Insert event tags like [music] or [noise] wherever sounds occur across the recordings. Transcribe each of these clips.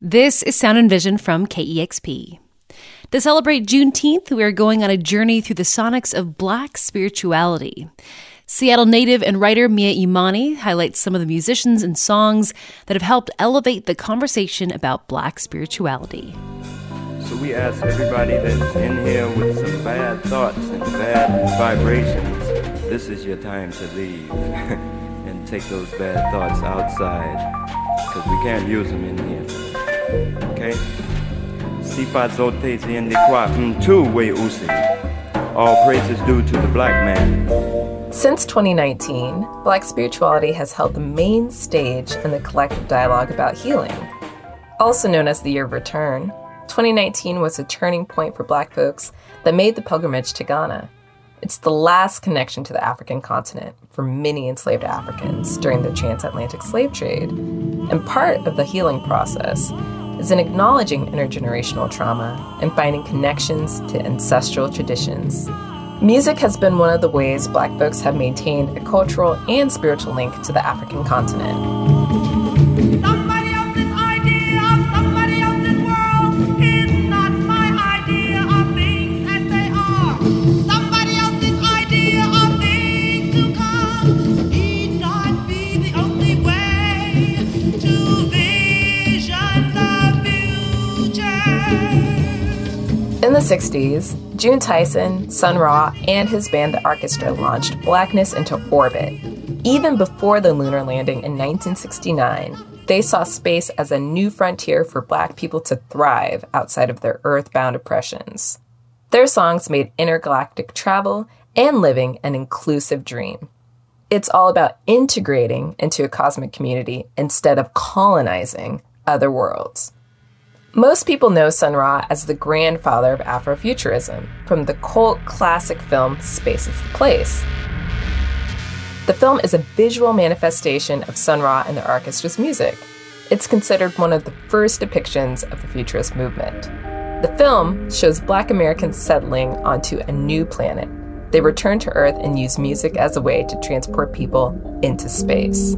This is Sound and Vision from KEXP. To celebrate Juneteenth, we are going on a journey through the sonics of Black spirituality. Seattle native and writer Mia Imani highlights some of the musicians and songs that have helped elevate the conversation about Black spirituality. So we ask everybody that's in here with some bad thoughts and bad vibrations, this is your time to leave [laughs] and take those bad thoughts outside because we can't use them in here. Okay? Sifa zote ziendikwa mtu we usi. All due to the black man. Since 2019, Black spirituality has held the main stage in the collective dialogue about healing. Also known as the Year of Return, 2019 was a turning point for Black folks that made the pilgrimage to Ghana. It's the last connection to the African continent for many enslaved Africans during the transatlantic slave trade. And part of the healing process is in acknowledging intergenerational trauma and finding connections to ancestral traditions. Music has been one of the ways Black folks have maintained a cultural and spiritual link to the African continent. In the 60s, June Tyson, Sun Ra, and his band The Arkestra launched Blackness into orbit. Even before the lunar landing in 1969, they saw space as a new frontier for Black people to thrive outside of their earthbound oppressions. Their songs made intergalactic travel and living an inclusive dream. It's all about integrating into a cosmic community instead of colonizing other worlds. Most people know Sun Ra as the grandfather of Afrofuturism from the cult classic film Space is the Place. The film is a visual manifestation of Sun Ra and the Arkestra's music. It's considered one of the first depictions of the futurist movement. The film shows black Americans settling onto a new planet. They return to Earth and use music as a way to transport people into space.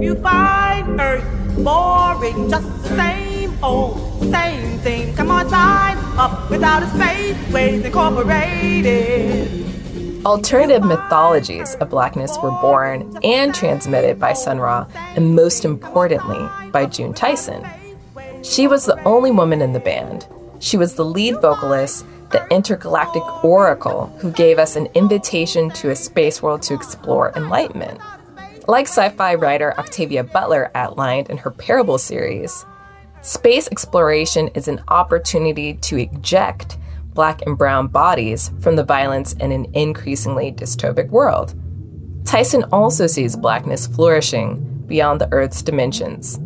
You find Earth boring just the same old, same thing. Come on, sign up without a space, ways incorporated. Alternative mythologies of blackness were born and transmitted by Sun Ra, and most importantly, by June Tyson. She was the only woman in the band. She was the lead vocalist, the intergalactic oracle who gave us an invitation to a space world to explore enlightenment. Like sci fi writer Octavia Butler outlined in her Parable series, Space exploration is an opportunity to eject black and brown bodies from the violence in an increasingly dystopic world. Tyson also sees blackness flourishing beyond the Earth's dimensions,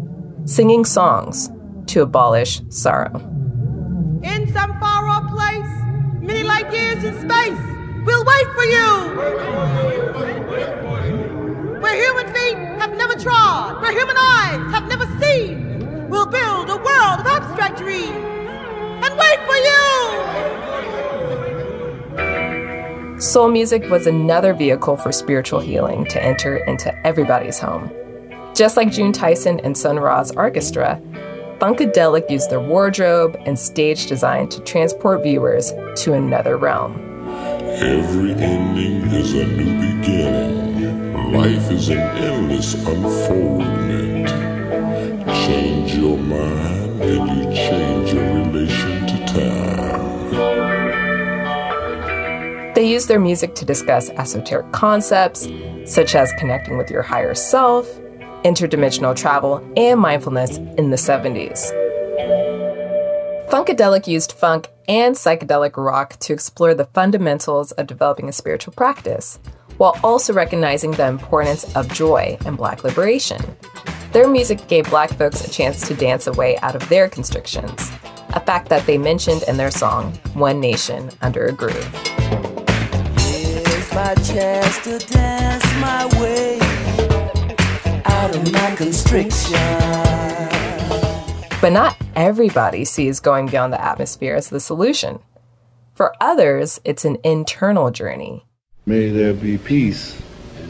singing songs to abolish sorrow. In some far off place, many light years in space, we'll wait for you. Where human feet have never trod, where human eyes have never seen, dreams and wait for you! Soul music was another vehicle for spiritual healing to enter into everybody's home. Just like June Tyson and Sun Ra's Arkestra, Funkadelic used their wardrobe and stage design to transport viewers to another realm. Every ending is a new beginning. Life is an endless unfoldment change your mind change relation to time. They use their music to discuss esoteric concepts such as connecting with your higher self, interdimensional travel, and mindfulness in the 70s. Funkadelic used funk and psychedelic rock to explore the fundamentals of developing a spiritual practice, while also recognizing the importance of joy and Black liberation. Their music gave black folks a chance to dance away out of their constrictions, a fact that they mentioned in their song, One Nation Under a Groove. Here's my chance to dance my way out of my constriction. But not everybody sees going beyond the atmosphere as the solution. For others, it's an internal journey. May there be peace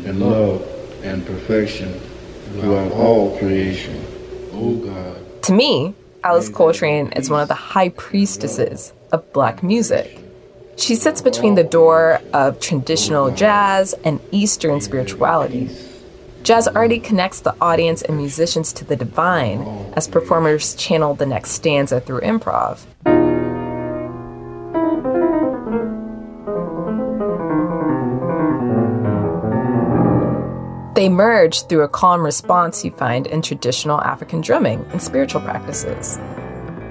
and love and perfection throughout all creation. O God, To me, Alice Coltrane is one of the high priestesses of black music. She sits between the door of traditional jazz and Eastern spirituality. Jazz already connects the audience and musicians to the divine as performers channel the next stanza through improv. They merge through a calm response you find in traditional African drumming and spiritual practices.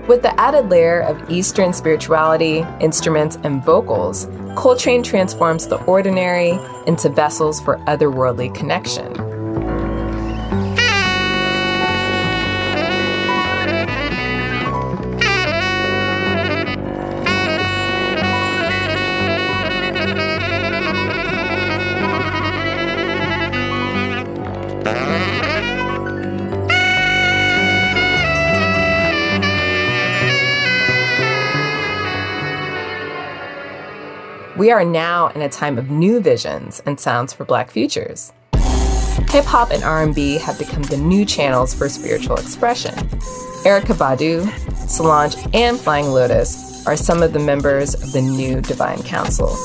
With the added layer of Eastern spirituality, instruments, and vocals, Coltrane transforms the ordinary into vessels for otherworldly connection. We are now in a time of new visions and sounds for black futures. Hip hop and R&B have become the new channels for spiritual expression. Erykah Badu, Solange, and Flying Lotus are some of the members of the new Divine Council.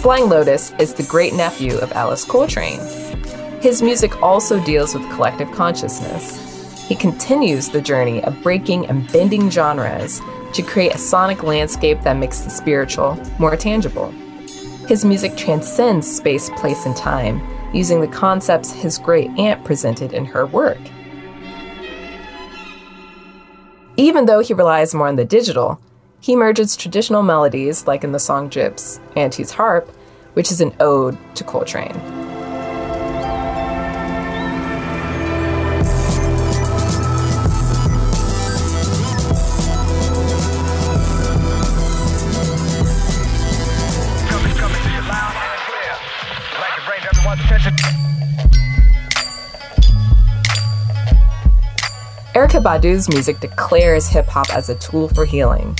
Flying Lotus is the great nephew of Alice Coltrane. His music also deals with collective consciousness. He continues the journey of breaking and bending genres to create a sonic landscape that makes the spiritual more tangible. His music transcends space, place, and time, using the concepts his great aunt presented in her work. Even though he relies more on the digital, he merges traditional melodies, like in the song Gyps, Auntie's Harp, which is an ode to Coltrane. Erykah Badu's music declares hip hop as a tool for healing.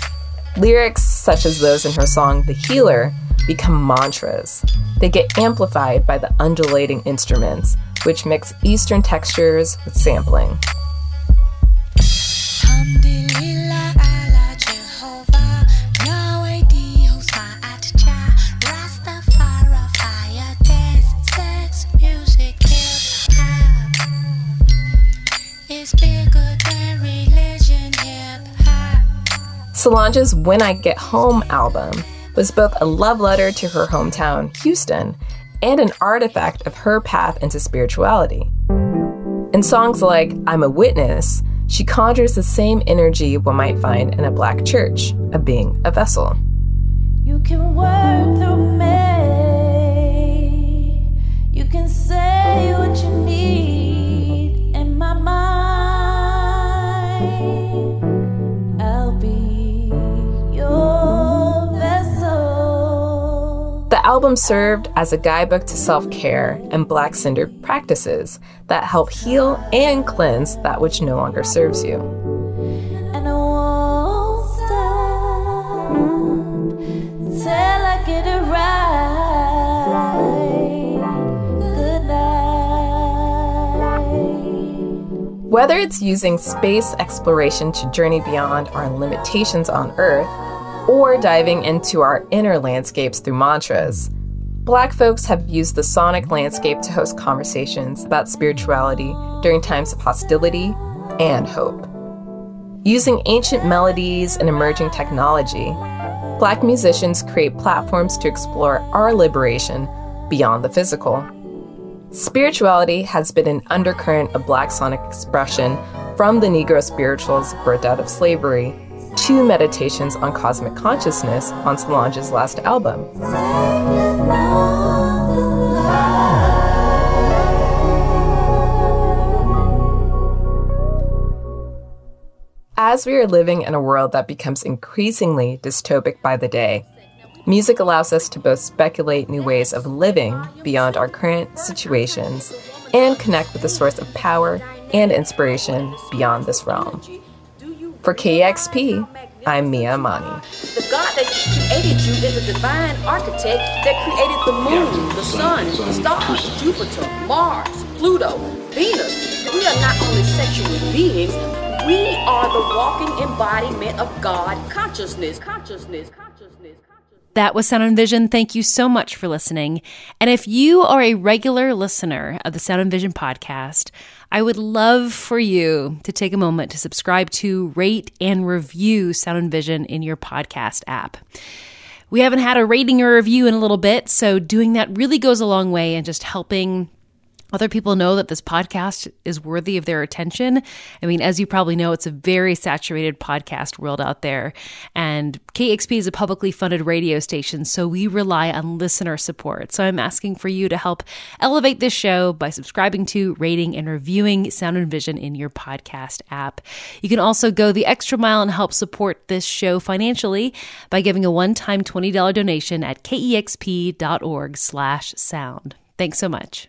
Lyrics such as those in her song The Healer become mantras. They get amplified by the undulating instruments, which mix Eastern textures with sampling. Solange's When I Get Home album was both a love letter to her hometown, Houston, and an artifact of her path into spirituality. In songs like I'm a Witness, she conjures the same energy one might find in a black church, a being a vessel. You can work album served as a guidebook to self care and black centered practices that help heal and cleanse that which no longer serves you. And I won't stop till I get it right. Good night. Whether it's using space exploration to journey beyond our limitations on Earth, or diving into our inner landscapes through mantras, Black folks have used the sonic landscape to host conversations about spirituality during times of hostility and hope. Using ancient melodies and emerging technology, Black musicians create platforms to explore our liberation beyond the physical. Spirituality has been an undercurrent of Black sonic expression from the Negro spirituals birthed out of slavery to meditations on cosmic consciousness on Solange's last album. As we are living in a world that becomes increasingly dystopic by the day, music allows us to both speculate new ways of living beyond our current situations and connect with the source of power and inspiration beyond this realm. For KEXP, I'm Mia Imani. The God that created you is a divine architect that created the moon, the sun, the stars, Jupiter, Mars, Pluto, Venus. We are not only sexual beings, we are the walking embodiment of God consciousness, consciousness, consciousness. That was Sound and Vision. Thank you so much for listening. And if you are a regular listener of the Sound and Vision podcast, I would love for you to take a moment to subscribe to, rate, and review Sound and Vision in your podcast app. We haven't had a rating or review in a little bit, so doing that really goes a long way in just helping other people know that this podcast is worthy of their attention. I mean, as you probably know, it's a very saturated podcast world out there. And KEXP is a publicly funded radio station, so we rely on listener support. So I'm asking for you to help elevate this show by subscribing to, rating, and reviewing Sound and Vision in your podcast app. You can also go the extra mile and help support this show financially by giving a one-time $20 donation at kexp.org slash sound. Thanks so much.